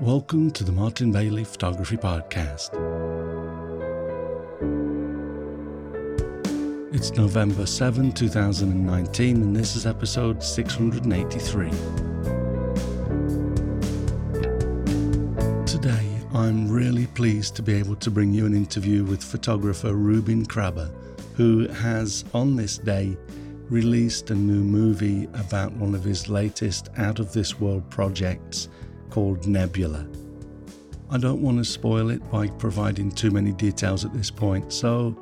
Welcome to the Martin Bailey Photography Podcast. It's November 7, 2019, and this is episode 683. Today, I'm really pleased to be able to bring you an interview with photographer Reuben Krabbe, who has, on this day, released a new movie about one of his latest out of this world projects called Nebula. I don't want to spoil it by providing too many details at this point, so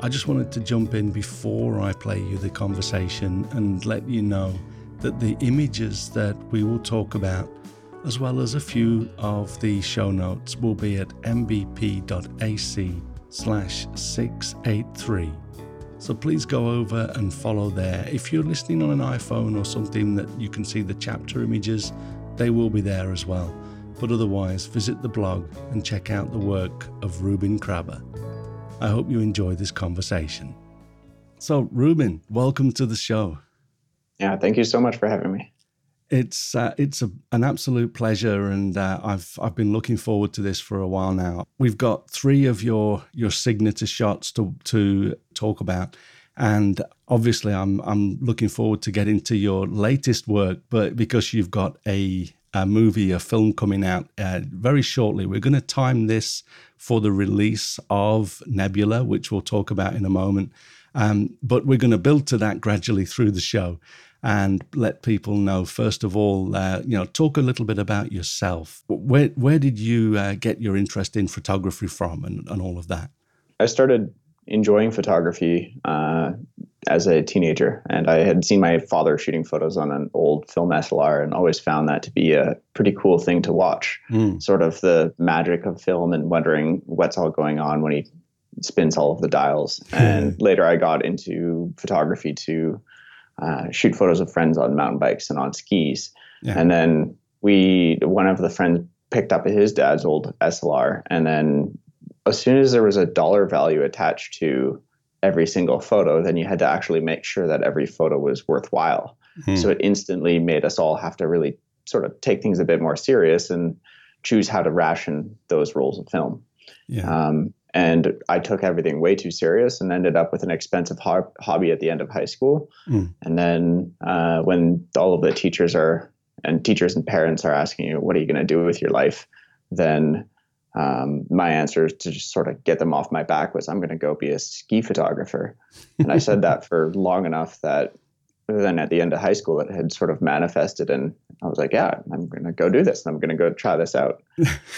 I just wanted to jump in before I play you the conversation and let you know that the images that we will talk about, as well as a few of the show notes, will be at mbp.ac slash 683. So please go over and follow there. If you're listening on an iPhone or something that you can see the chapter images, they will be there as well. But otherwise, visit the blog and check out the work of Reuben Krabbe. I hope you enjoy this conversation. So, Reuben, welcome to the show. Yeah, thank you so much for having me. It's uh, it's a, an absolute pleasure, and uh, I've I've been looking forward to this for a while now. We've got three of your your signature shots to to talk about, and obviously I'm I'm looking forward to getting to your latest work. But because you've got a a movie, a film coming out uh, very shortly, we're going to time this for the release of Nebula, which we'll talk about in a moment. Um, but we're going to build to that gradually through the show and let people know first of all uh, you know talk a little bit about yourself. Where where did you uh, get your interest in photography from and, and all of that? I started enjoying photography uh, as a teenager and i had seen my father shooting photos on an old film slr and always found that to be a pretty cool thing to watch mm. sort of the magic of film and wondering what's all going on when he spins all of the dials and later i got into photography to uh, shoot photos of friends on mountain bikes and on skis. Yeah. And then we, one of the friends picked up his dad's old SLR. And then as soon as there was a dollar value attached to every single photo, then you had to actually make sure that every photo was worthwhile. Hmm. So it instantly made us all have to really sort of take things a bit more serious and choose how to ration those rolls of film. Yeah. Um, and I took everything way too serious and ended up with an expensive ho- hobby at the end of high school. Mm. And then uh, when all of the teachers are and teachers and parents are asking you, "What are you going to do with your life?" Then um, my answer to just sort of get them off my back was, "I'm going to go be a ski photographer." and I said that for long enough that then at the end of high school it had sort of manifested and I was like, yeah, I'm going to go do this. I'm going to go try this out.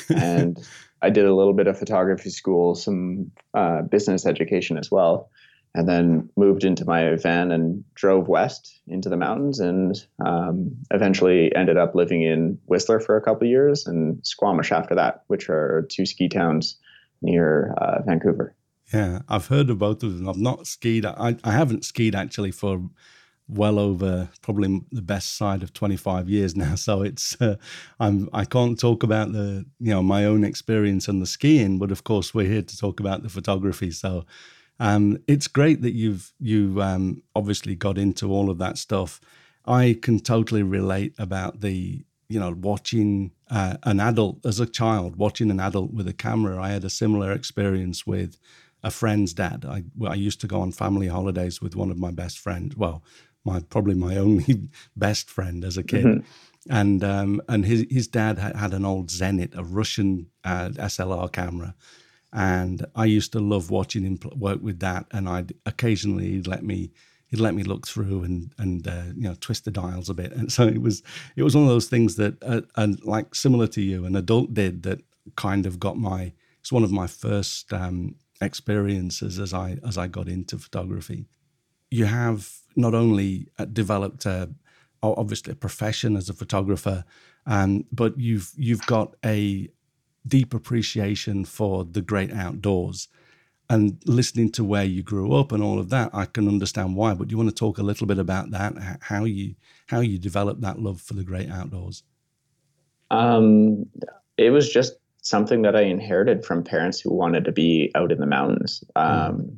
and I did a little bit of photography school, some uh, business education as well, and then moved into my van and drove west into the mountains, and um, eventually ended up living in Whistler for a couple of years and Squamish after that, which are two ski towns near uh, Vancouver. Yeah, I've heard of both of them. I've not skied. I, I haven't skied actually for well over probably the best side of 25 years now so it's uh, i'm i can't talk about the you know my own experience and the skiing but of course we're here to talk about the photography so um, it's great that you've you um, obviously got into all of that stuff i can totally relate about the you know watching uh, an adult as a child watching an adult with a camera i had a similar experience with a friend's dad. I, I used to go on family holidays with one of my best friends. Well, my probably my only best friend as a kid. Mm-hmm. And um, and his his dad had, had an old Zenit, a Russian uh, SLR camera, and I used to love watching him work with that. And I'd occasionally he'd let me he'd let me look through and and uh, you know twist the dials a bit. And so it was it was one of those things that uh, and like similar to you, an adult did that kind of got my it's one of my first um, experiences as I as I got into photography you have not only uh, developed a, obviously a profession as a photographer, um, but you've you've got a deep appreciation for the great outdoors. And listening to where you grew up and all of that, I can understand why. But do you want to talk a little bit about that? How you how you developed that love for the great outdoors? Um, it was just something that I inherited from parents who wanted to be out in the mountains. Um, mm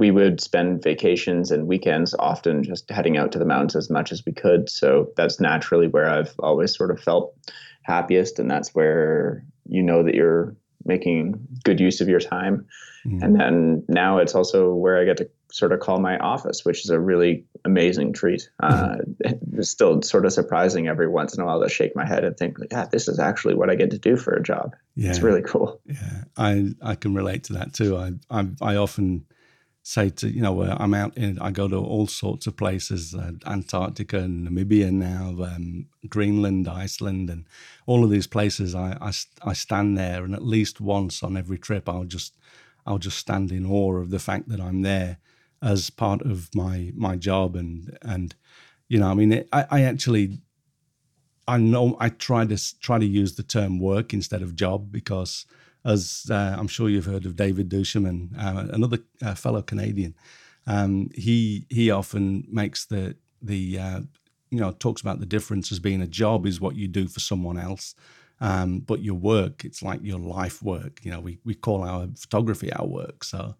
we would spend vacations and weekends often just heading out to the mountains as much as we could. So that's naturally where I've always sort of felt happiest and that's where you know that you're making good use of your time. Mm. And then now it's also where I get to sort of call my office, which is a really amazing treat. Uh, it's still sort of surprising every once in a while to shake my head and think, like, yeah, this is actually what I get to do for a job. Yeah. It's really cool. Yeah, I, I can relate to that too. I, I, I often say to you know I'm out in I go to all sorts of places uh, Antarctica and Namibia now um, Greenland Iceland and all of these places I, I, I stand there and at least once on every trip I'll just I'll just stand in awe of the fact that I'm there as part of my my job and and you know I mean it, I, I actually I know I try to try to use the term work instead of job because as uh, I'm sure you've heard of David Duchemin, uh, another uh, fellow Canadian. Um, he he often makes the the uh, you know talks about the difference as being a job is what you do for someone else, um, but your work it's like your life work. You know we we call our photography our work, so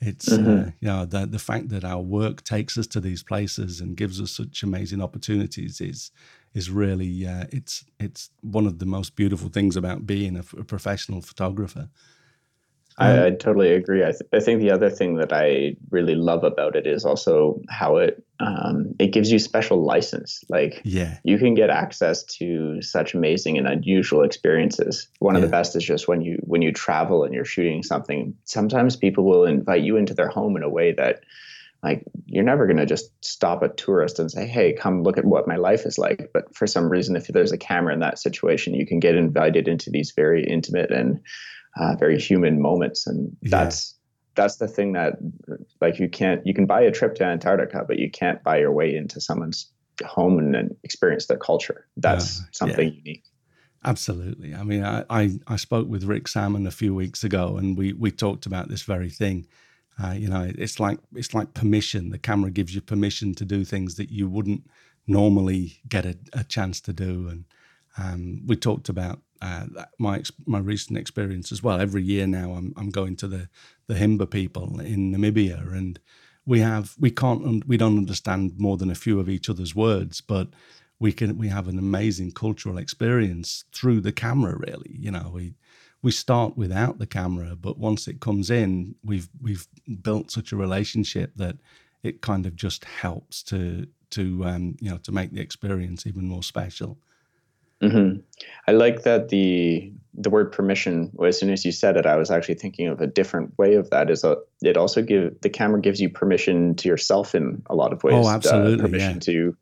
it's uh, mm-hmm. you know the the fact that our work takes us to these places and gives us such amazing opportunities is is really uh, it's it's one of the most beautiful things about being a, a professional photographer. I, um, I, totally agree. I, th- I think the other thing that I really love about it is also how it um, it gives you special license. Like, yeah, you can get access to such amazing and unusual experiences. One yeah. of the best is just when you when you travel and you're shooting something. Sometimes people will invite you into their home in a way that like you're never going to just stop a tourist and say hey come look at what my life is like. But for some reason if there's a camera in that situation you can get invited into these very intimate and uh, very human moments. And that's yeah. that's the thing that like you can't you can buy a trip to antarctica but you can't buy your way into someone's home and, and experience their culture. That's uh, something yeah. unique. Absolutely. I mean I, I i spoke with Rick Sammon a few weeks ago and we we talked about this very thing uh, you know, it's like it's like permission. The camera gives you permission to do things that you wouldn't normally get a, a chance to do. And um, we talked about uh, my my recent experience as well. Every year now, I'm I'm going to the the Himba people in Namibia, and we have we can't we don't understand more than a few of each other's words, but we can we have an amazing cultural experience through the camera. Really, you know, we we start without the camera, but once it comes in, we've we've built such a relationship that it kind of just helps to to um, you know to make the experience even more special. Mm-hmm. I like that the the word permission. As soon as you said it, I was actually thinking of a different way of that. Is a it also give the camera gives you permission to yourself in a lot of ways. Oh, absolutely, uh, permission yeah. to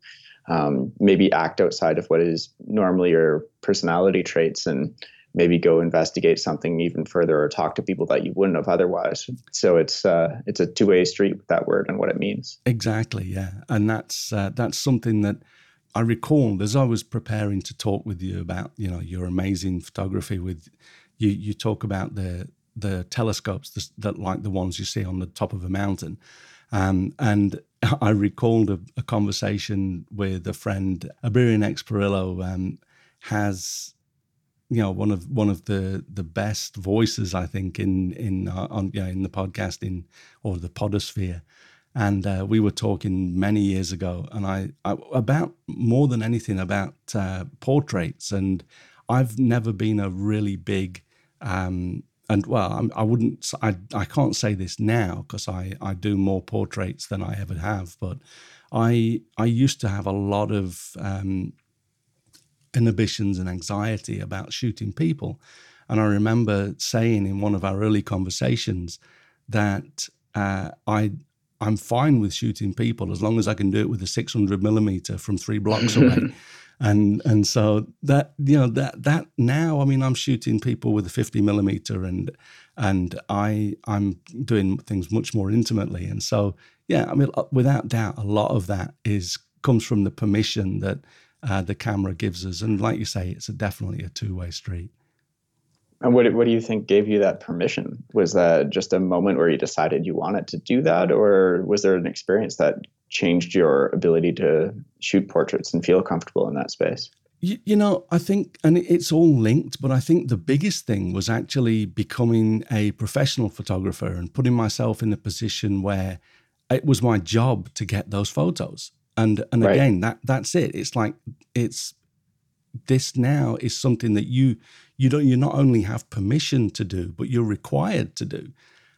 um, maybe act outside of what is normally your personality traits and maybe go investigate something even further or talk to people that you wouldn't have otherwise. So it's uh, it's a two way street with that word and what it means. Exactly, yeah, and that's uh, that's something that I recalled as I was preparing to talk with you about you know your amazing photography. With you, you talk about the the telescopes that like the ones you see on the top of a mountain. Um, and I recalled a, a, conversation with a friend, Ibarionex Perello, um, has you know one of one of the the best voices I think in in uh, on yeah in the podcasting or the podosphere. And uh, we were talking many years ago, and I, I about more than anything about uh, portraits. And I've never been a really big um, and well, I'm, I wouldn't, I, I can't say this now because I, I do more portraits than I ever have, but I, I used to have a lot of um, inhibitions and anxiety about shooting people. And I remember saying in one of our early conversations that uh, I I'm fine with shooting people as long as I can do it with a 600 millimeter from three blocks away. and and so that you know that that now I mean I'm shooting people with a 50 millimeter and and I I'm doing things much more intimately. And so yeah, I mean without doubt, a lot of that is comes from the permission that uh, the camera gives us. And like you say, it's a, definitely a two way street. And what, what do you think gave you that permission? Was that just a moment where you decided you wanted to do that, or was there an experience that changed your ability to shoot portraits and feel comfortable in that space? You, you know, I think, and it's all linked, but I think the biggest thing was actually becoming a professional photographer and putting myself in a position where it was my job to get those photos and and right. again that that's it it's like it's this now is something that you you don't you not only have permission to do, but you're required to do.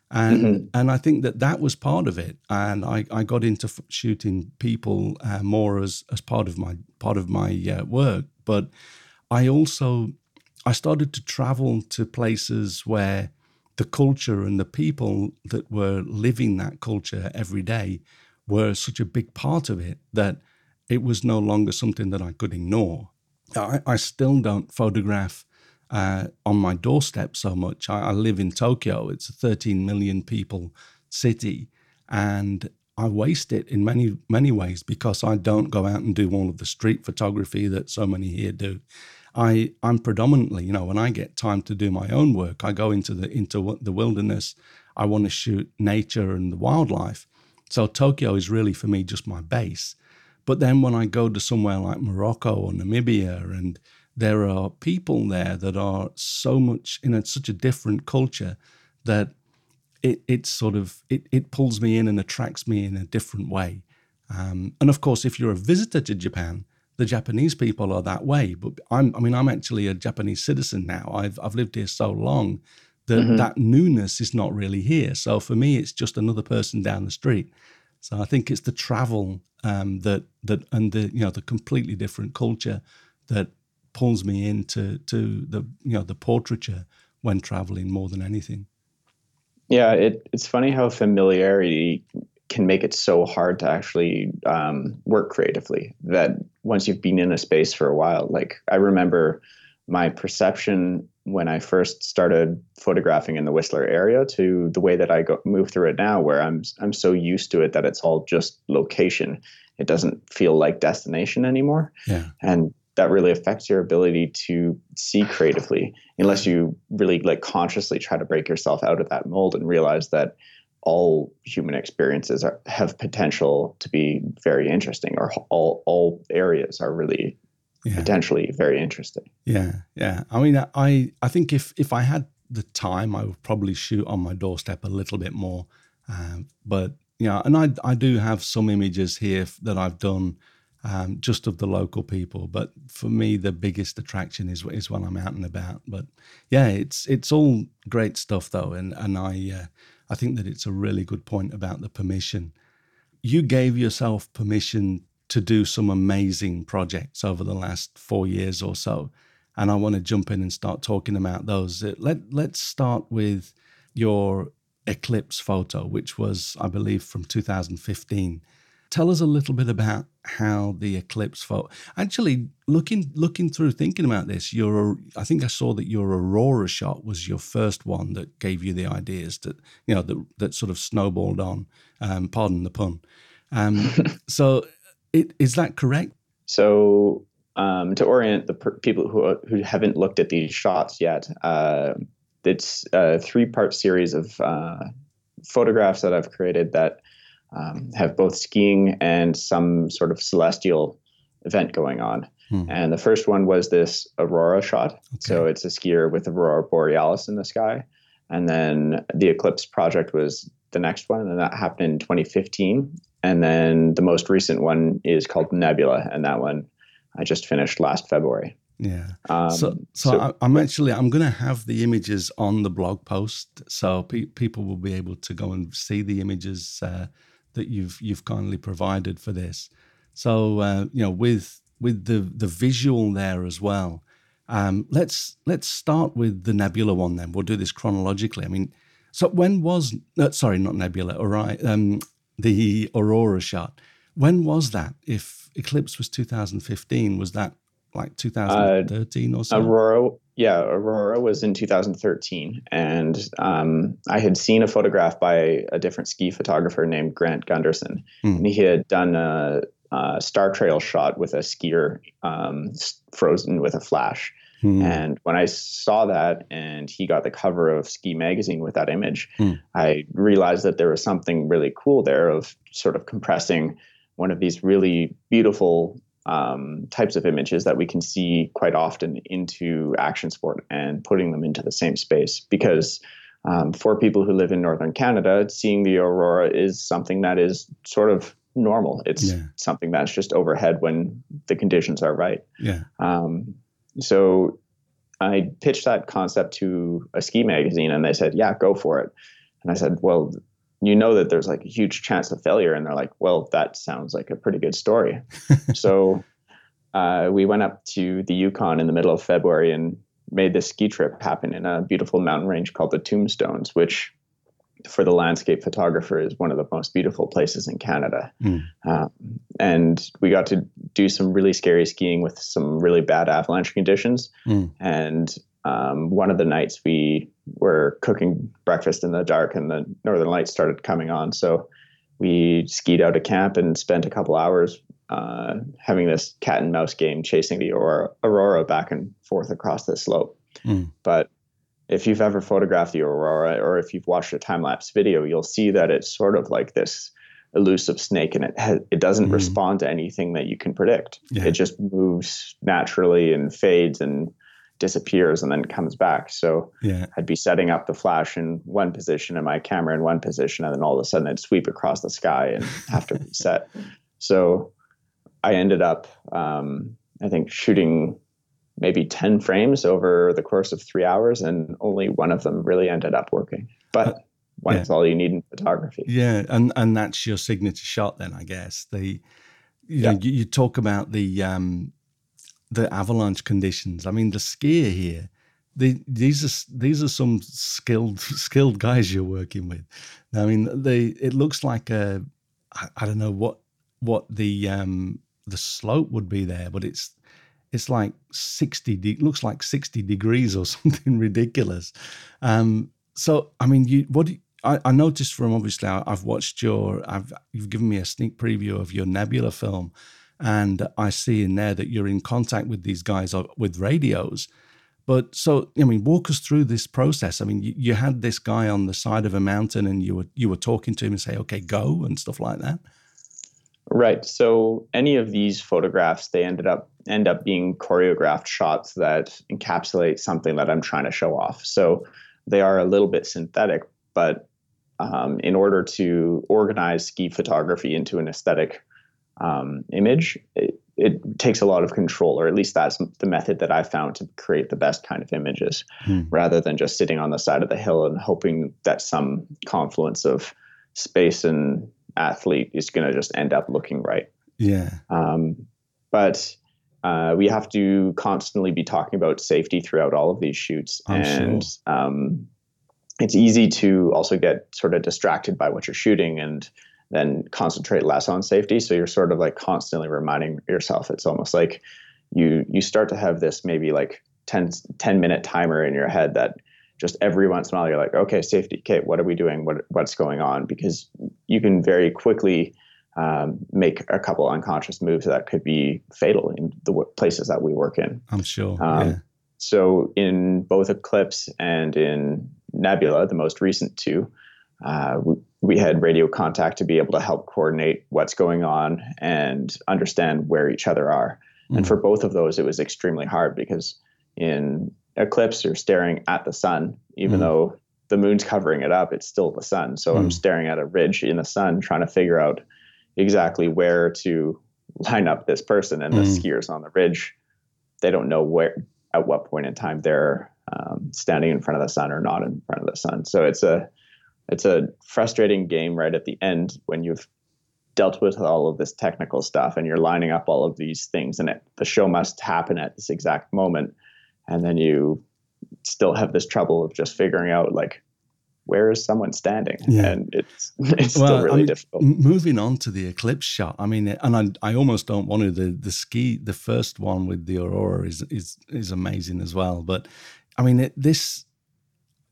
And mm-hmm. and I think that that was part of it. And I, I got into f- shooting people uh, more as as part of my part of my uh, work. But I also I started to travel to places where the culture and the people that were living that culture every day were such a big part of it that it was no longer something that I could ignore. I, I still don't photograph uh, on my doorstep so much. I, I, live in Tokyo, it's a 13 million people city, and I waste it in many, many ways because I don't go out and do all of the street photography that so many here do. I, I'm predominantly, you know, when I get time to do my own work, I go into the into the wilderness. I want to shoot nature and the wildlife. So Tokyo is really for me just my base. But then when I go to somewhere like Morocco or Namibia, and there are people there that are so much in such a different culture that it it sort of it, it pulls me in and attracts me in a different way. Um, and of course, if you're a visitor to Japan, the Japanese people are that way. But I'm I mean I'm actually a Japanese citizen now. I've I've lived here so long that mm-hmm. that newness is not really here. So for me, it's just another person down the street. So I think it's the travel um, that that and the you know the completely different culture that pulls me into to the you know the portraiture when traveling more than anything. Yeah, it, it's funny how familiarity can make it so hard to actually um, work creatively. That once you've been in a space for a while, like I remember my perception when I first started photographing in the Whistler area to the way that I go, move through it now, where I'm I'm so used to it that it's all just location. It doesn't feel like destination anymore. Yeah. And that really affects your ability to see creatively, unless you really like consciously try to break yourself out of that mold and realize that all human experiences are, have potential to be very interesting, or all all areas are really yeah. potentially very interesting. Yeah, yeah. I mean, I I think if if I had the time, I would probably shoot on my doorstep a little bit more. Um, but yeah, and I I do have some images here that I've done um, just of the local people. But for me, the biggest attraction is is when I'm out and about. But yeah, it's it's all great stuff though, and and I uh, I think that it's a really good point about the permission. You gave yourself permission to do some amazing projects over the last four years or so. And I want to jump in and start talking about those. Uh, let, let's start with your eclipse photo, which was, I believe, from 2015. Tell us a little bit about how the eclipse photo. Actually, looking looking through, thinking about this, your I think I saw that your aurora shot was your first one that gave you the ideas that you know that that sort of snowballed on. Um, pardon the pun. Um, so it, is that correct? So um, to orient the per- people who who haven't looked at these shots yet, uh, it's a three part series of uh, photographs that I've created that um, have both skiing and some sort of celestial event going on. Hmm. And the first one was this aurora shot. Okay. So it's a skier with aurora borealis in the sky. And then the eclipse project was the next one, and that happened in 2015. And then the most recent one is called Nebula, and that one I just finished last February. Yeah. Um, so, so, so, I'm actually I'm going to have the images on the blog post, so pe- people will be able to go and see the images uh, that you've you've kindly provided for this. So uh, you know, with with the the visual there as well. Um, let's let's start with the Nebula one. Then we'll do this chronologically. I mean, so when was uh, sorry, not Nebula, all right, um, the Aurora shot. When was that? If Eclipse was 2015, was that like 2013 uh, or so? Aurora, yeah, Aurora was in 2013, and um, I had seen a photograph by a different ski photographer named Grant Gunderson, mm. and he had done a, a, star trail shot with a skier um, frozen with a flash. Hmm. And when I saw that and he got the cover of Ski Magazine with that image, hmm. I realized that there was something really cool there of sort of compressing one of these really beautiful um, types of images that we can see quite often into action sport and putting them into the same space. Because um, for people who live in northern Canada, seeing the aurora is something that is sort of normal. It's yeah. something that's just overhead when the conditions are right. Yeah. Um, so I pitched that concept to a ski magazine, and they said, "Yeah, go for it." And I said, "Well, you know that there's like a huge chance of failure," and they're like, "Well, that sounds like a pretty good story." so uh, we went up to the Yukon in the middle of February and made this ski trip happen in a beautiful mountain range called the Tombstones, which for the landscape photographer is one of the most beautiful places in Canada. Mm. Um, and we got to do some really scary skiing with some really bad avalanche conditions. Mm. And um, one of the nights we were cooking breakfast in the dark and the northern lights started coming on. So we skied out of camp and spent a couple hours uh, having this cat and mouse game chasing the aurora, aurora back and forth across the slope. Mm. But if you've ever photographed the aurora or if you've watched a time lapse video, you'll see that it's sort of like this elusive snake and it has, it doesn't mm. respond to anything that you can predict. Yeah. It just moves naturally and fades and disappears and then comes back. So yeah. I'd be setting up the flash in one position and my camera in one position and then all of a sudden it'd sweep across the sky and have to reset. So I ended up um, I think shooting maybe 10 frames over the course of three hours, and only one of them really ended up working. But uh, one yeah. is all you need in photography. Yeah, and and that's your signature shot, then I guess. The you yeah. know you, you, talk about the um, the avalanche conditions. I mean, the skier here. The, these are these are some skilled skilled guys you're working with. I mean, they it looks like a I, I don't know what what the um, the slope would be there, but it's it's like 60 de- looks like 60 degrees or something ridiculous. Um, so i mean you what you, I, I, noticed from obviously I, have watched your I've you've given me a sneak preview of your nebula film and i see in there that you're in contact with these guys uh, with radios. But so i mean walk us through this process. I mean you, you had this guy on the side of a mountain and you were you were talking to him and say okay go and stuff like that? Right. So any of these photographs, they ended up end up being choreographed shots that encapsulate something that I'm trying to show off. So they are a little bit synthetic, but um, in order to organize ski photography into an aesthetic um, image, it, it, takes a lot of control, or at least that's the method that I found to create the best kind of images, hmm. rather than just sitting on the side of the hill and hoping that some confluence of space and athlete is going to just end up looking right. Yeah. Um, but uh, we have to constantly be talking about safety throughout all of these shoots, I'm and sure. um, it's easy to also get sort of distracted by what you're shooting and then concentrate less on safety. So you're sort of like constantly reminding yourself. It's almost like you you start to have this maybe like 10, 10 minute timer in your head that just every once in a while you're like, okay, safety, okay, what are we doing? What what's going on? Because you can very quickly um, make a couple unconscious moves that could be fatal in the places that we work in. I'm sure. Um, yeah. So in both Eclipse and in Nebula, the most recent two, uh, we, we had radio contact to be able to help coordinate what's going on and understand where each other are. Mm. And for both of those, it was extremely hard because in eclipse you're staring at the sun even mm. though the moon's covering it up it's still the sun so mm. i'm staring at a ridge in the sun trying to figure out exactly where to line up this person and the mm. skiers on the ridge. They don't know where at what point in time they're um, standing in front of the sun or not in front of the sun. So it's a it's a frustrating game right at the end when you've dealt with all of this technical stuff and you're lining up all of these things and it, the show must happen at this exact moment. And then you still have this trouble of just figuring out like where is someone standing yeah. and it's it's well, still really I mean, difficult moving on to the eclipse shot i mean and i, I almost don't want to the the ski the first one with the aurora is is is amazing as well but i mean it, this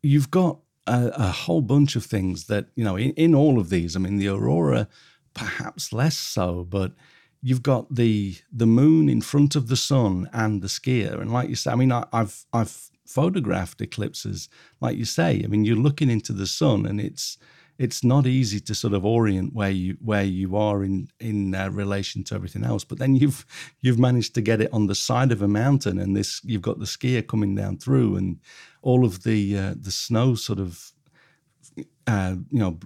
you've got a, a, whole bunch of things that you know in, in all of these i mean the aurora perhaps less so but you've got the the moon in front of the sun and the skier and like you say i mean I, have i've photographed eclipses like you say i mean you're looking into the sun and it's it's not easy to sort of orient where you where you are in in uh, relation to everything else but then you've you've managed to get it on the side of a mountain and this you've got the skier coming down through and all of the uh, the snow sort of uh, you know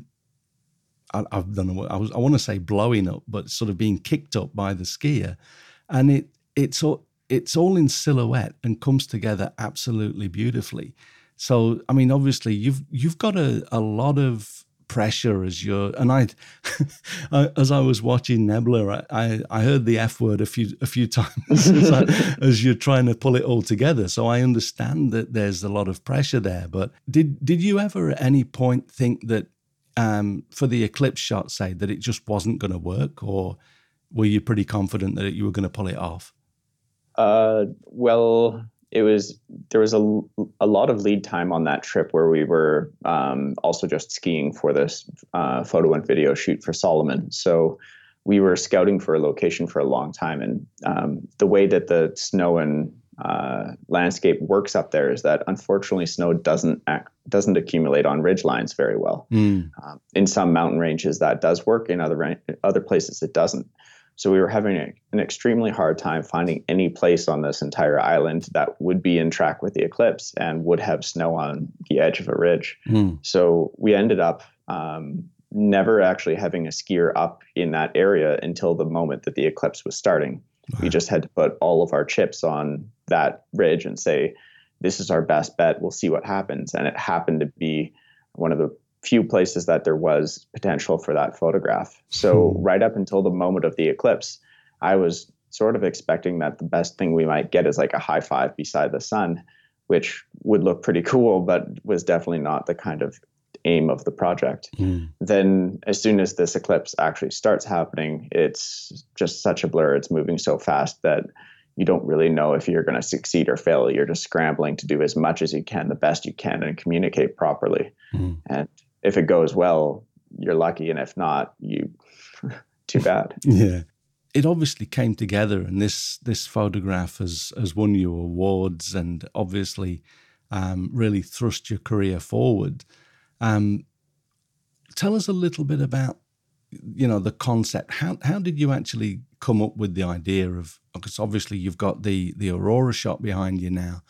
I, I don't know what I was. I want to say blowing up, but sort of being kicked up by the skier, and it it's all it's all in silhouette and comes together absolutely beautifully. So, I mean, obviously, you've you've got a, a lot of pressure as you're and I, as I was watching Nebula, I, I heard the F word a few a few times as, I, as, you're trying to pull it all together. So I understand that there's a lot of pressure there. But did did you ever at any point think that um, for the eclipse shot, say that it just wasn't going to work, or were you pretty confident that you were going to pull it off? Uh, well, it was there was a, a lot of lead time on that trip where we were um, also just skiing for this uh, photo and video shoot for Salomon. So we were scouting for a location for a long time, and um, the way that the snow and uh, landscape works up there is that unfortunately snow doesn't act, doesn't accumulate on ridge lines very well. Mm. Um, in some mountain ranges that does work. In other other places it doesn't. So we were having a, an extremely hard time finding any place on this entire island that would be in track with the eclipse and would have snow on the edge of a ridge. Mm. So we ended up um, never actually having a skier up in that area until the moment that the eclipse was starting. Wow. We just had to put all of our chips on that ridge and say, this is our best bet. We'll see what happens. And it happened to be one of the few places that there was potential for that photograph. So hmm. right up until the moment of the eclipse, I was sort of expecting that the best thing we might get is like a high five beside the sun, which would look pretty cool, but was definitely not the kind of aim of the project. Mm. Then as soon as this eclipse actually starts happening, it's just such a blur. It's moving so fast that you don't really know if you're going to succeed or fail. You're just scrambling to do as much as you can, the best you can, and communicate properly. Mm. And if it goes well, you're lucky, and if not, you too bad. Yeah. It obviously came together, and this this photograph has has won you awards, and obviously um, really thrust your career forward. Um, tell us a little bit about you know the concept. How how did you actually come up with the idea of? Because obviously you've got the the aurora shot behind you now,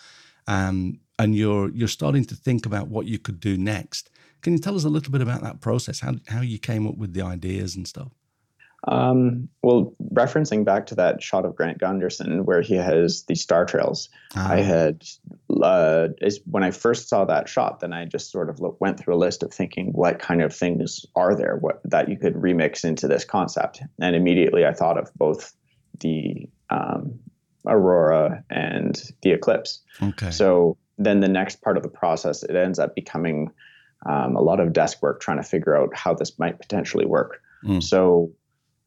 um, and you're you're starting to think about what you could do next. Can you tell us a little bit about that process? How how you came up with the ideas and stuff? Um, well, referencing back to that shot of Grant Gunderson where he has the star trails, ah. I had uh, is when I first saw that shot, then I just sort of look, went through a list of thinking what kind of things are there what that you could remix into this concept, and immediately I thought of both the um, aurora and the eclipse. Okay. So then the next part of the process, it ends up becoming um, a lot of desk work trying to figure out how this might potentially work. Mm. So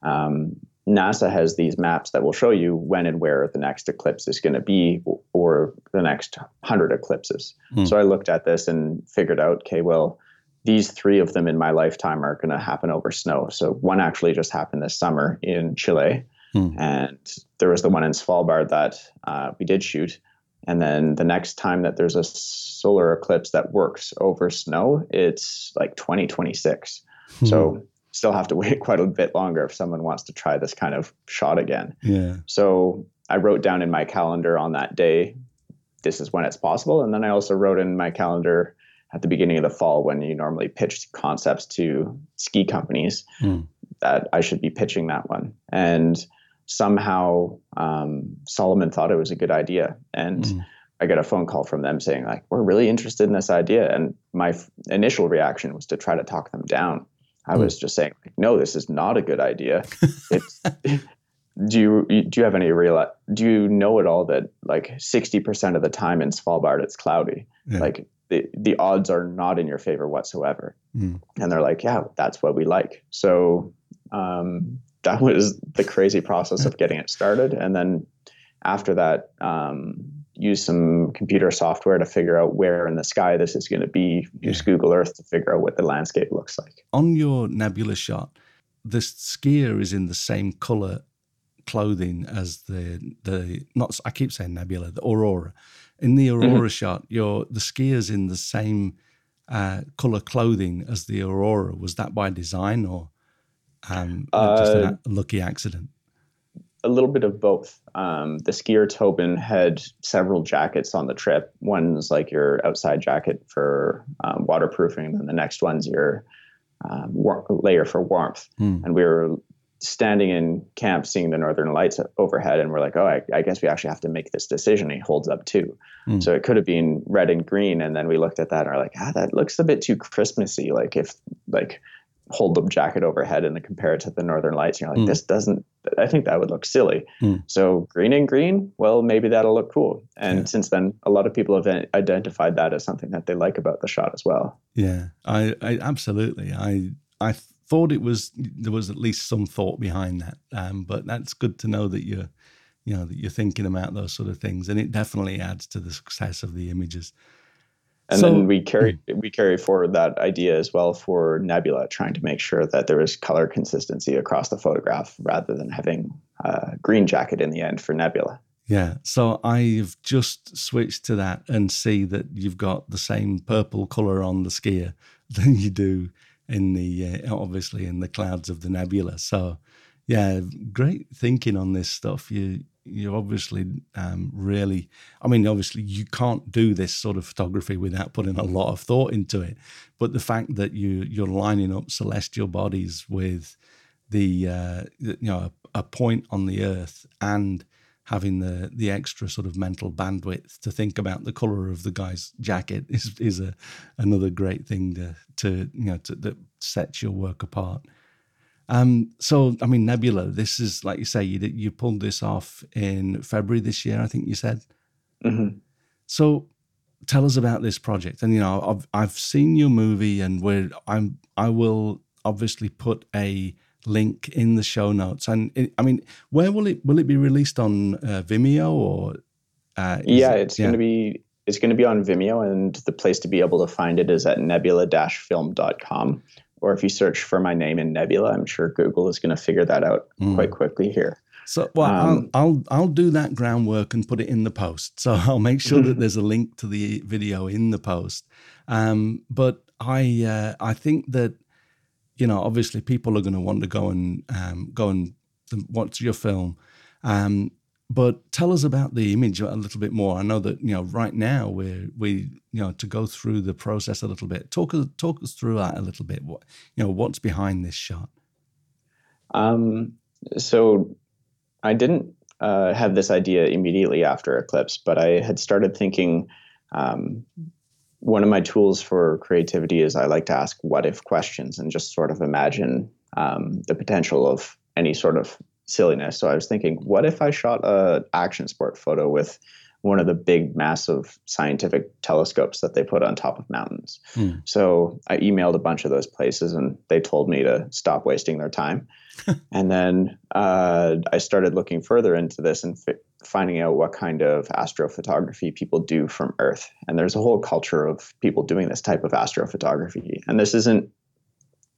um, NASA has these maps that will show you when and where the next eclipse is going to be, or the next hundred eclipses. Mm. So I looked at this and figured out, okay, well, these three of them in my lifetime are going to happen over snow. So one actually just happened this summer in Chile, mm. and there was the one in Svalbard that uh, we did shoot. And then the next time that there's a solar eclipse that works over snow, it's like 2026. Hmm. So still have to wait quite a bit longer if someone wants to try this kind of shot again. Yeah. So I wrote down in my calendar on that day, this is when it's possible. And then I also wrote in my calendar at the beginning of the fall when you normally pitch concepts to ski companies hmm. that I should be pitching that one. And somehow um, Salomon thought it was a good idea, and mm. I got a phone call from them saying like, "We're really interested in this idea." And my f- initial reaction was to try to talk them down. I mm. was just saying, like, "No, this is not a good idea." It's do you do you have any real do you know at all that like 60% of the time in Svalbard it's cloudy yeah. like the the odds are not in your favor whatsoever mm. and they're like yeah that's what we like so um, that was the crazy process of getting it started. And then after that, um, use some computer software to figure out where in the sky this is going to be. Use. Google Earth to figure out what the landscape looks like. On your nebula shot, the skier is in the same color clothing as the the not. I keep saying nebula, the aurora. In the aurora mm-hmm. shot, your the skier's in the same uh, color clothing as the aurora. Was that by design or? Um, uh, just a lucky accident? A little bit of both. Um, the skier Tobin had several jackets on the trip. One's like your outside jacket for um, waterproofing, and the next one's your um, war- layer for warmth. Hmm. And we were standing in camp seeing the northern lights overhead and we're like oh I, I guess we actually have to make this decision he holds up too mm. so it could have been red and green and then we looked at that and are like ah that looks a bit too christmassy like if like hold the jacket overhead and then compare it to the northern lights and you're like mm. this doesn't i think that would look silly mm. so green and green well maybe that'll look cool and yeah. since then a lot of people have identified that as something that they like about the shot as well yeah i, I absolutely i i thought it was there was at least some thought behind that. Um, but that's good to know that you're you know that you're thinking about those sort of things, and it definitely adds to the success of the images. And so, then we carry hmm. we carry forward that idea as well for Nebula, trying to make sure that there is color consistency across the photograph rather than having a green jacket in the end for Nebula. Yeah, so I've just switched to that and see that you've got the same purple color on the skier than you do in the uh, obviously in the clouds of the nebula. So yeah, great thinking on this stuff. You you obviously um, really, I mean, obviously you can't do this sort of photography without putting a lot of thought into it. But the fact that you you're lining up celestial bodies with the uh, you know a, a point on the Earth and having the the extra sort of mental bandwidth to think about the color of the guy's jacket is is a another great thing to to you know to, that sets your work apart. Um, so I mean, Nebula. This is like you say, you you pulled this off in February this year. I think you said. Mm-hmm. So tell us about this project. And you know, I've I've seen your movie, and we're I'm I will obviously put a link in the show notes. And it, I mean, where will it will it be released on uh, Vimeo or? Uh, yeah, it, it's yeah. going to be it's going to be on Vimeo, and the place to be able to find it is at nebula-film.com. Or if you search for my name in Nebula, I'm sure Google is going to figure that out mm. quite quickly here. So, well, um, I'll, I'll I'll do that groundwork and put it in the post. So I'll make sure that there's a link to the video in the post. Um, but I uh, I think that you know, obviously people are going to want to go and um, go and watch your film. But tell us about the image a little bit more. I know that you know right now we're we you know to go through the process a little bit. Talk talk us through that a little bit. What you know what's behind this shot? Um, so I didn't uh, have this idea immediately after Eclipse, but I had started thinking um, one of my tools for creativity is I like to ask what if questions and just sort of imagine um, the potential of any sort of silliness. So I was thinking, what if I shot a action sport photo with one of the big, massive scientific telescopes that they put on top of mountains? Hmm. So I emailed a bunch of those places, and they told me to stop wasting their time. and then uh, I started looking further into this and fi- finding out what kind of astrophotography people do from Earth. And there's a whole culture of people doing this type of astrophotography. And this isn't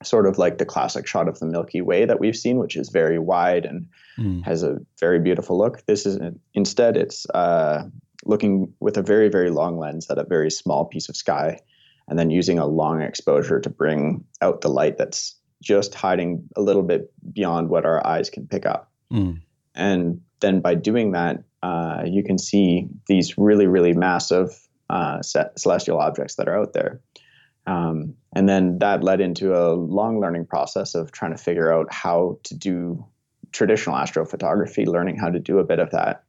sort of like the classic shot of the Milky Way that we've seen, which is very wide and mm. has a very beautiful look. This is instead it's uh, looking with a very very long lens at a very small piece of sky, and then using a long exposure to bring out the light that's just hiding a little bit beyond what our eyes can pick up. Mm. And then by doing that, uh, you can see these really, really massive uh, celestial objects that are out there. Um, and then that led into a long learning process of trying to figure out how to do traditional astrophotography, learning how to do a bit of that,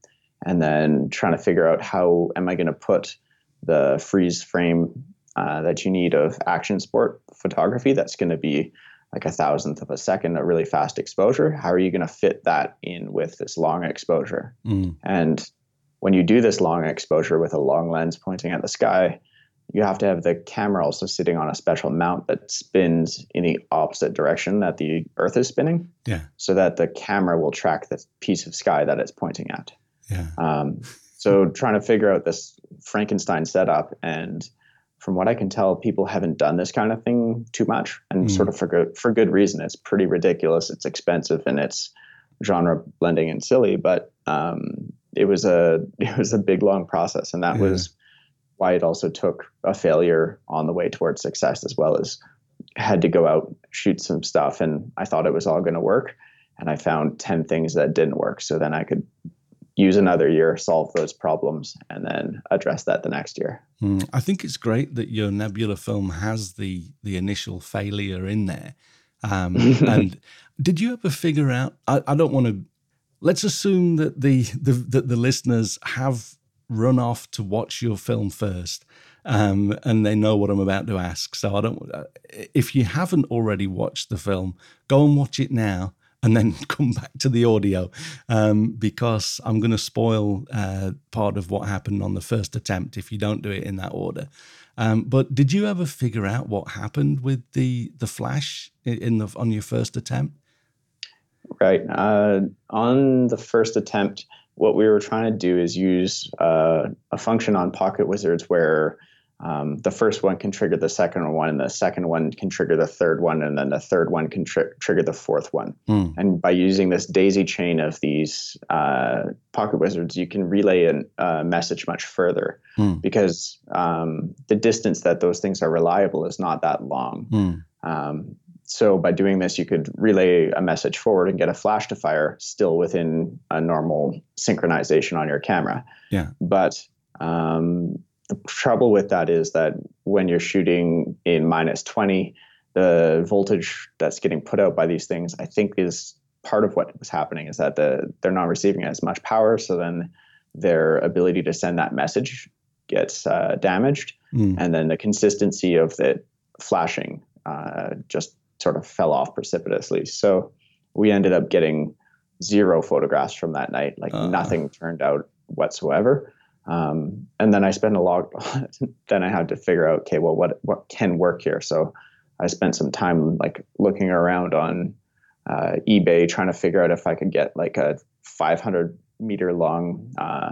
and then trying to figure out how am I going to put the freeze frame uh, that you need of action sport photography that's going to be like a thousandth of a second, a really fast exposure. How are you going to fit that in with this long exposure? Mm. And when you do this long exposure with a long lens pointing at the sky, you have to have the camera also sitting on a special mount that spins in the opposite direction that the Earth is spinning. Yeah. So that the camera will track the piece of sky that it's pointing at. Yeah. Um, so trying to figure out this Frankenstein setup and from what I can tell, people haven't done this kind of thing too much, and mm. sort of for good for good reason. It's pretty ridiculous. It's expensive and it's genre blending and silly, but um, it was a it was a big long process, and that yeah. was why it also took a failure on the way towards success as well as had to go out shoot some stuff, and I thought it was all going to work, and I found ten things that didn't work. So then I could use another year, solve those problems, and then address that the next year. Mm, I think it's great that your Nebula film has the the initial failure in there, Um, and did you ever figure out? I, I don't want to. Let's assume that the, the that the listeners have run off to watch your film first, um, and they know what I'm about to ask. So I don't. Uh, if you haven't already watched the film, go and watch it now, and then come back to the audio um, because I'm going to spoil uh, part of what happened on the first attempt if you don't do it in that order. Um, but did you ever figure out what happened with the the flash in the on your first attempt? Right uh, on the first attempt, what we were trying to do is use uh, a function on Pocket Wizards where um, the first one can trigger the second one, and the second one can trigger the third one, and then the third one can tr- trigger the fourth one. Mm. And by using this daisy chain of these uh, pocket wizards, you can relay a uh, message much further mm. because um, the distance that those things are reliable is not that long. Mm. Um, so by doing this, you could relay a message forward and get a flash to fire still within a normal synchronization on your camera. Yeah. But um, the trouble with that is that when you're shooting in minus 20, the voltage that's getting put out by these things, I think, is part of what was happening is that the they're not receiving as much power, so then their ability to send that message gets uh, damaged, mm. and then the consistency of the flashing uh, just sort of fell off precipitously. So we ended up getting zero photographs from that night. Like uh. nothing turned out whatsoever. Um, and then I spent a lot. then I had to figure out, okay, well, what what can work here? So I spent some time like looking around on uh, eBay trying to figure out if I could get like a 500 meter long uh,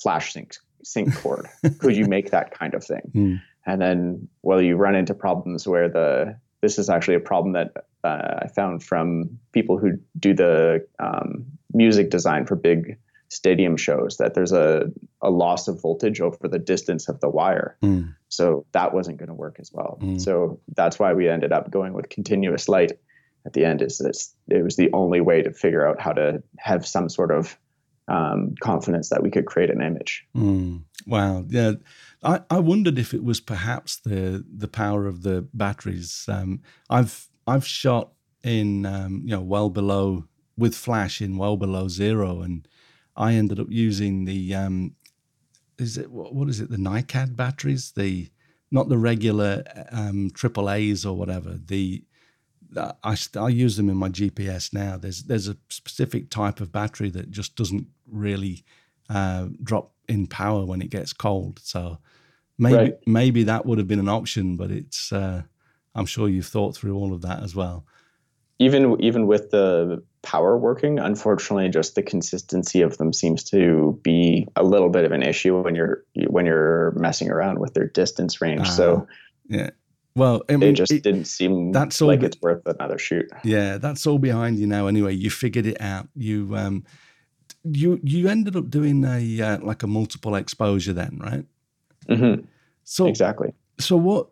flash sync sync cord. could you make that kind of thing? Mm. And then, well, you run into problems where the this is actually a problem that uh, I found from people who do the um, music design for big stadium shows that there's a, a loss of voltage over the distance of the wire. Mm. So that wasn't going to work as well. Mm. So that's why we ended up going with continuous light at the end is that it was the only way to figure out how to have some sort of um, confidence that we could create an image. Mm. Wow. Yeah. I, I wondered if it was perhaps the the power of the batteries. Um, I've I've shot in um, you know well below with flash in well below zero and I ended up using the um, is it what, is it the NiCad batteries the not the regular um, triple A's or whatever the I, I use them in my GPS now. There's there's a specific type of battery that just doesn't really uh, drop in power when it gets cold. So maybe right. maybe that would have been an option, but it's uh, I'm sure you've thought through all of that as well. Even even with the power working. Unfortunately, just the consistency of them seems to be a little bit of an issue when you're when you're messing around with their distance range. Uh, so ah, yeah. Well, I mean, it just it, didn't seem that's all like be, it's worth another shoot. Yeah, that's all behind you now. Anyway, you figured it out. You um, you you ended up doing a uh, like a multiple exposure then, right? Mm-hmm. So exactly. So what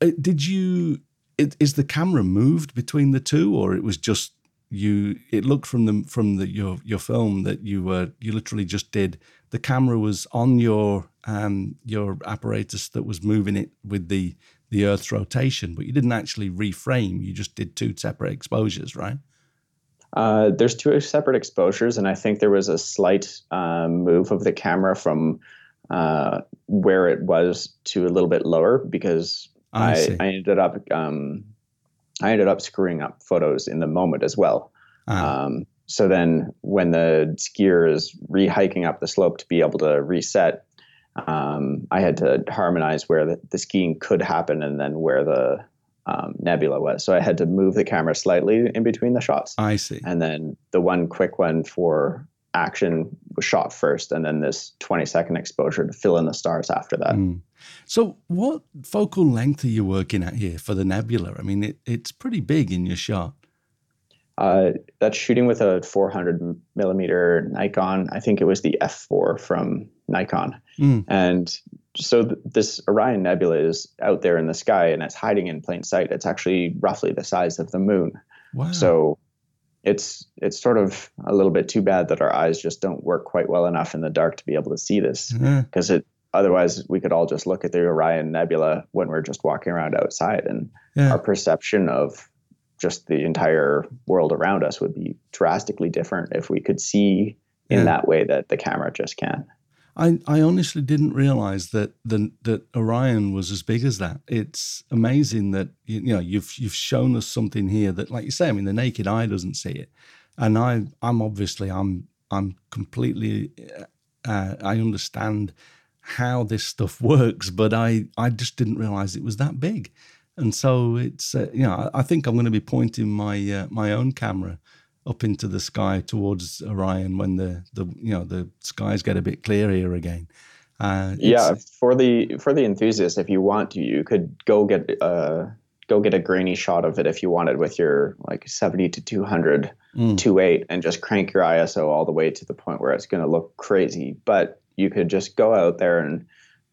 uh, did you? Is the camera moved between the two, or it was just you it looked from the from the your your film that you were you literally just did the camera was on your um your apparatus that was moving it with the the earth's rotation but you didn't actually reframe you just did two separate exposures right uh, there's two separate exposures and i think there was a slight um, move of the camera from uh, where it was to a little bit lower because I, I, I ended up um, I ended up screwing up photos in the moment as well. Uh-huh. Um, so then when the skier is re-hiking up the slope to be able to reset, um, I had to harmonize where the, the, skiing could happen and then where the um, nebula was. So I had to move the camera slightly in between the shots. I see. And then the one quick one for action was shot first, and then this 20 second exposure to fill in the stars after that. Mm. So, what focal length are you working at here for the nebula? I mean, it, it's pretty big in your shot. Uh, that's shooting with a 400 millimeter Nikon. I think it was the F4 from Nikon. Mm. And so th- this Orion Nebula is out there in the sky and it's hiding in plain sight. It's actually roughly the size of the moon. Wow. So it's it's sort of a little bit too bad that our eyes just don't work quite well enough in the dark to be able to see this because mm-hmm. it otherwise we could all just look at the Orion Nebula when we're just walking around outside and yeah. our perception of just the entire world around us would be drastically different if we could see in yeah. that way that the camera just can. I, I honestly didn't realize that the, that Orion was as big as that. It's amazing that you, you know you've you've shown us something here that, like you say, I mean, the naked eye doesn't see it, and I I'm obviously I'm I'm completely uh, I understand how this stuff works, but I I just didn't realize it was that big, and so it's uh, you know I, I think I'm going to be pointing my uh, my own camera up into the sky towards Orion when the the you know the skies get a bit clear here again. Uh, yeah, for the for the enthusiast, if you want to, you could go get uh go get a grainy shot of it if you wanted with your like 70 to 200 mm. 28 and just crank your ISO all the way to the point where it's going to look crazy. But you could just go out there and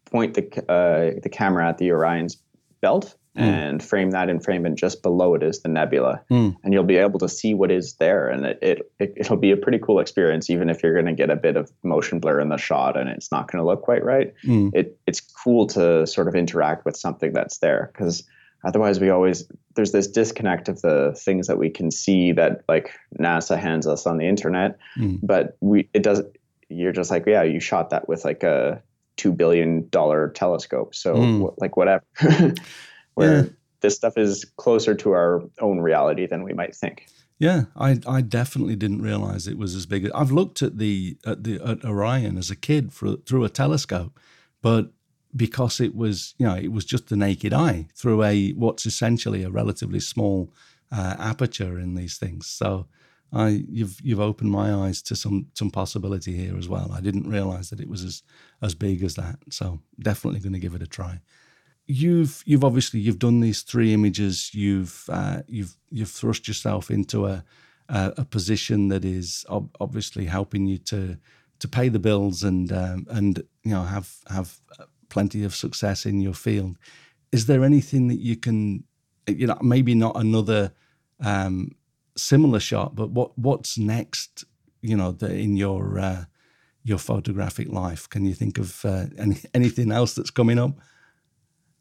point the uh, the camera at the Orion's belt mm. and frame that in frame, and just below it is the nebula, mm. and you'll be able to see what is there, and it, it, it will be a pretty cool experience, even if you're going to get a bit of motion blur in the shot and it's not going to look quite right. Mm. It it's cool to sort of interact with something that's there because otherwise we always there's this disconnect of the things that we can see that like NASA hands us on the internet, mm. but we it does you're just like yeah you shot that with like a two billion dollar telescope so mm. like whatever where yeah. this stuff is closer to our own reality than we might think. Yeah, I I definitely didn't realize it was as big. I've looked at the at the at Orion as a kid for, through a telescope, but because it was you know it was just the naked eye through a what's essentially a relatively small uh, aperture in these things. So I you've you've opened my eyes to some some possibility here as well. I didn't realize that it was as as big as that. So definitely going to give it a try you've you've obviously you've done these three images. You've uh, you've you've thrust yourself into a a, a position that is ob- obviously helping you to to pay the bills and um, and you know have have plenty of success in your field. Is there anything that you can you know maybe not another um, similar shot, but what what's next? You know, the, in your uh, your photographic life, can you think of uh, any, anything else that's coming up?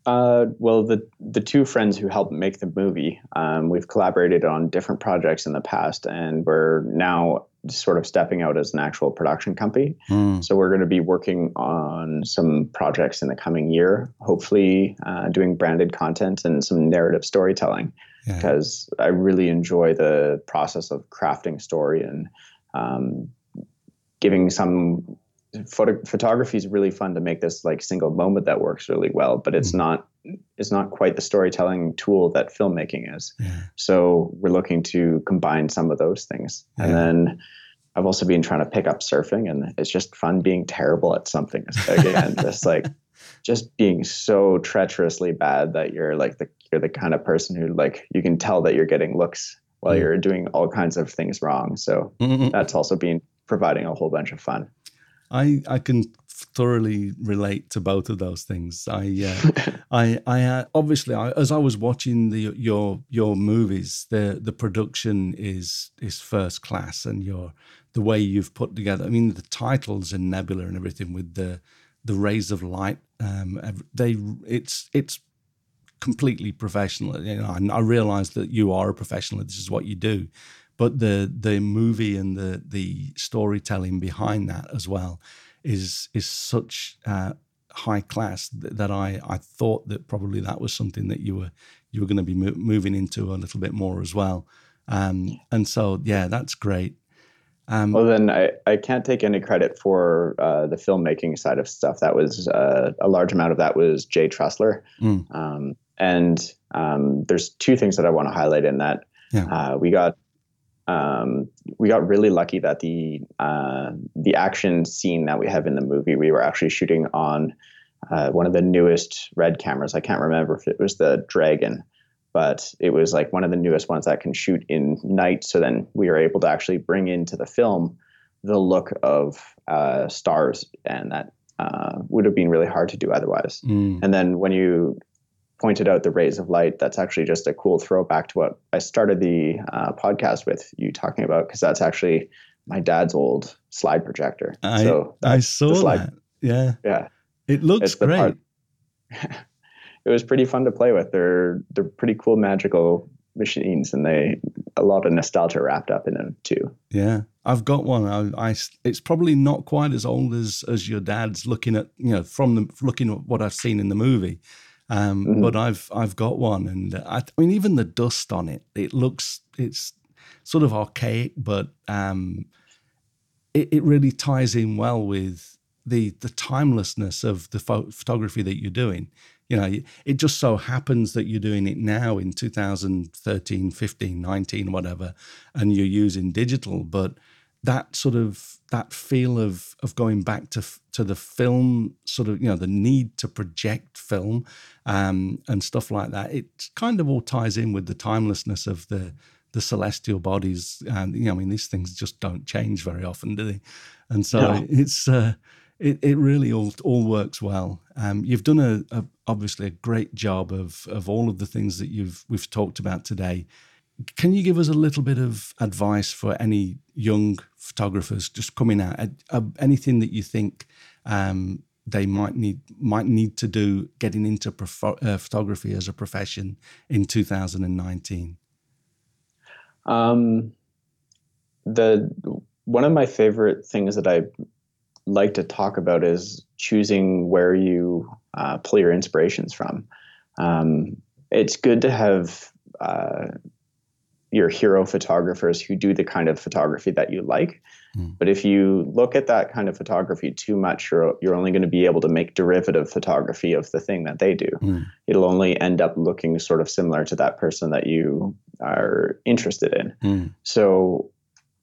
Uh, well, the the two friends who helped make the movie, um, we've collaborated on different projects in the past, and we're now sort of stepping out as an actual production company. Mm. So we're going to be working on some projects in the coming year, hopefully uh, doing branded content and some narrative storytelling, yeah. because I really enjoy the process of crafting story and um, giving some photo- photography is really fun to make this like single moment that works really well, but it's mm not it's not quite the storytelling tool that filmmaking is. Yeah. So we're looking to combine some of those things, yeah. and then. I've also been trying to pick up surfing, and it's just fun being terrible at something. Again, just like just being so treacherously bad that you're like the you're the kind of person who like you can tell that you're getting looks while mm you're doing all kinds of things wrong. So mm-hmm. that's also been providing a whole bunch of fun. I I can thoroughly relate to both of those things. I uh, I I uh, obviously I, as I was watching the your your movies, the the production is is first class, and your the way you've put together. I mean, the titles and Nebula and everything with the the rays of light. Um, they it's it's completely professional. You know, I, I realize that you are a professional. This is what you do, but the the movie and the the storytelling behind that as well is is such uh, high class that, that, I I thought that probably that was something that you were you were going to be mo- moving into a little bit more as well. Um, and so yeah, that's great. Um, well, then I, I can't take any credit for uh, the filmmaking side of stuff. That was uh, a large amount of that was Jay Trussler. Mm. Um, and um, there's two things that I want to highlight in that. Yeah. Uh, we got um, we got really lucky that the uh, the action scene that we have in the movie we were actually shooting on uh, one of the newest red cameras. I can't remember if it was the Dragon, but it was like one of the newest ones that can shoot in night. So then we were able to actually bring into the film the look of uh, stars, and that uh, would have been really hard to do otherwise. Mm. And then when you pointed out the rays of light, that's actually just a cool throwback to what I started the uh, podcast with you talking about, because that's actually my dad's old slide projector. I, so I saw that. Yeah. Yeah. It looks great. it was pretty fun to play with. They're they're pretty cool, magical machines, and they a lot of nostalgia wrapped up in them too. Yeah, I've got one. I, I, it's probably not quite as old as as your dad's. Looking at you know from the looking at what I've seen in the movie, um, mm-hmm. but I've I've got one, and I, I, mean even the dust on it, it looks it's sort of archaic, but um, it, it really ties in well with the the timelessness of the pho- photography that you're doing you know it just so happens that you're doing it now in 2013 15 19 whatever and you're using digital but that sort of that feel of of going back to to the film sort of you know the need to project film um, and stuff like that it kind of all ties in with the timelessness of the the celestial bodies and you know i mean these things just don't change very often do they and so no. it's uh, it, it really all all works well. Um, you've done a, a, obviously a great job of of all of the things that you've we've talked about today. Can you give us a little bit of advice for any young photographers just coming out? Uh, anything that you think um, they might need might need to do getting into uh, photography as a profession in 2019? Um, the one of my favorite things that I like to talk about is choosing where you uh, pull your inspirations from. Um, it's good to have uh, your hero photographers who do the kind of photography that you like. Mm. But if you look at that kind of photography too much, you're, you're only going to be able to make derivative photography of the thing that they do. Mm. It'll only end up looking sort of similar to that person that you are interested in. Mm. So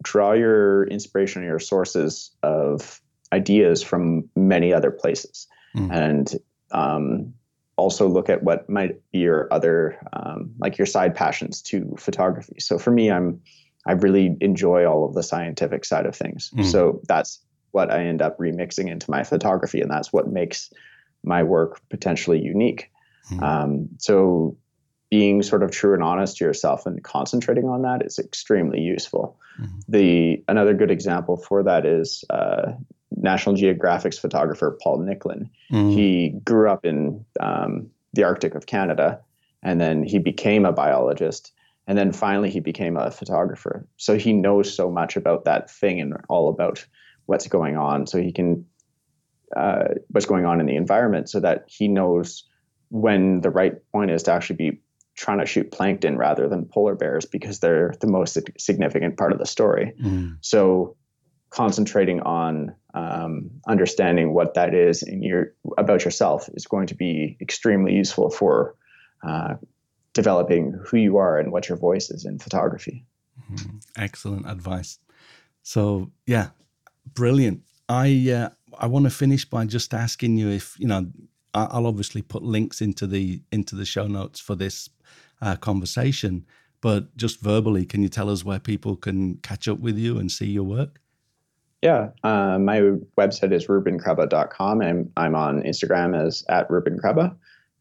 draw your inspiration or your sources of ideas from many other places, mm. and um, also look at what might be your other um, like your side passions to photography. So for me, I'm I really enjoy all of the scientific side of things. Mm. So that's what I end up remixing into my photography, and that's what makes my work potentially unique. Mm. Um, so being sort of true and honest to yourself and concentrating on that is extremely useful. Mm-hmm. The another good example for that is uh, National Geographic's photographer Paul Nicklen. Mm. He grew up in um, the Arctic of Canada, and then he became a biologist, and then finally he became a photographer. So he knows so much about that thing and all about what's going on. So he can uh, what's going on in the environment, so that he knows when the right point is to actually be trying to shoot plankton rather than polar bears because they're the most significant part of the story. Mm. So concentrating on um, understanding what that is in your about yourself is going to be extremely useful for uh, developing who you are and what your voice is in photography. Mm-hmm. Excellent advice. So yeah, brilliant. I uh, I want to finish by just asking you if you know I'll obviously put links into the into the show notes for this uh, conversation, but just verbally, can you tell us where people can catch up with you and see your work? Yeah, uh, my website is reubenkrabbe.com and I'm on Instagram as at reubenkrabbe.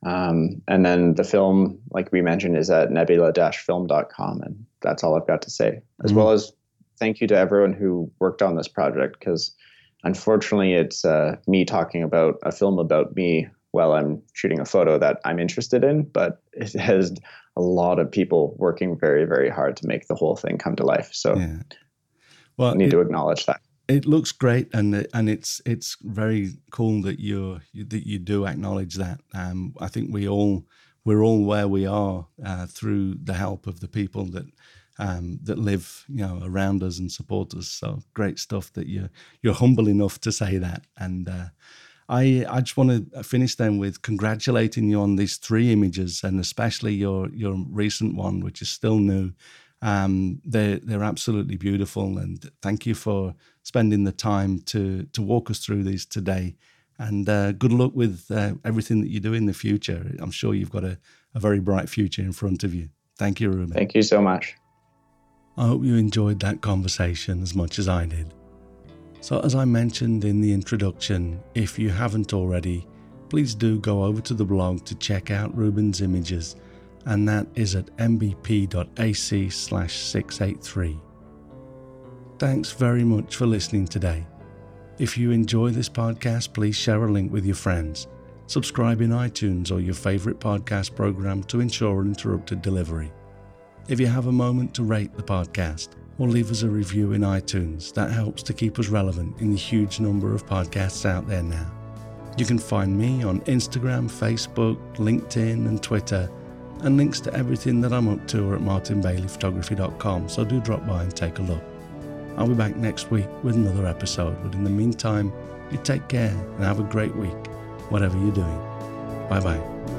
Um, and then the film, like we mentioned, is at nebula-film.com. And that's all I've got to say, as mm well as thank you to everyone who worked on this project because unfortunately it's uh, me talking about a film about me while I'm shooting a photo that I'm interested in, but it has a lot of people working very, very hard to make the whole thing come to life. So yeah. well, I need it, to acknowledge that it looks great, and and it's it's very cool that you that you do acknowledge that. Um, I think we all we're all where we are uh, through the help of the people that um, that live you know around us and support us. So great stuff that you you're humble enough to say that. And uh, I I just want to finish then with congratulating you on these three images and especially your your recent one, which is still new. Um, they're they're absolutely beautiful, and thank you for spending the time to to walk us through these today. And uh, good luck with uh, everything that you do in the future. I'm sure you've got a, a very bright future in front of you. Thank you, Reuben. Thank you so much. I hope you enjoyed that conversation as much as I did. So, as I mentioned in the introduction, if you haven't already, please do go over to the blog to check out Reuben's images and that is at mbp.ac slash 683. Thanks very much for listening today. If you enjoy this podcast, please share a link with your friends. Subscribe in iTunes or your favorite podcast program to ensure uninterrupted delivery. if you have a moment to rate the podcast or leave us a review in iTunes. That helps to keep us relevant in the huge number of podcasts out there now. You can find me on Instagram, Facebook, LinkedIn, and Twitter, and links to everything that I'm up to are at martinbaileyphotography.com, so do drop by and take a look. I'll be back next week with another episode, but in the meantime, you take care and have a great week, whatever you're doing. Bye bye.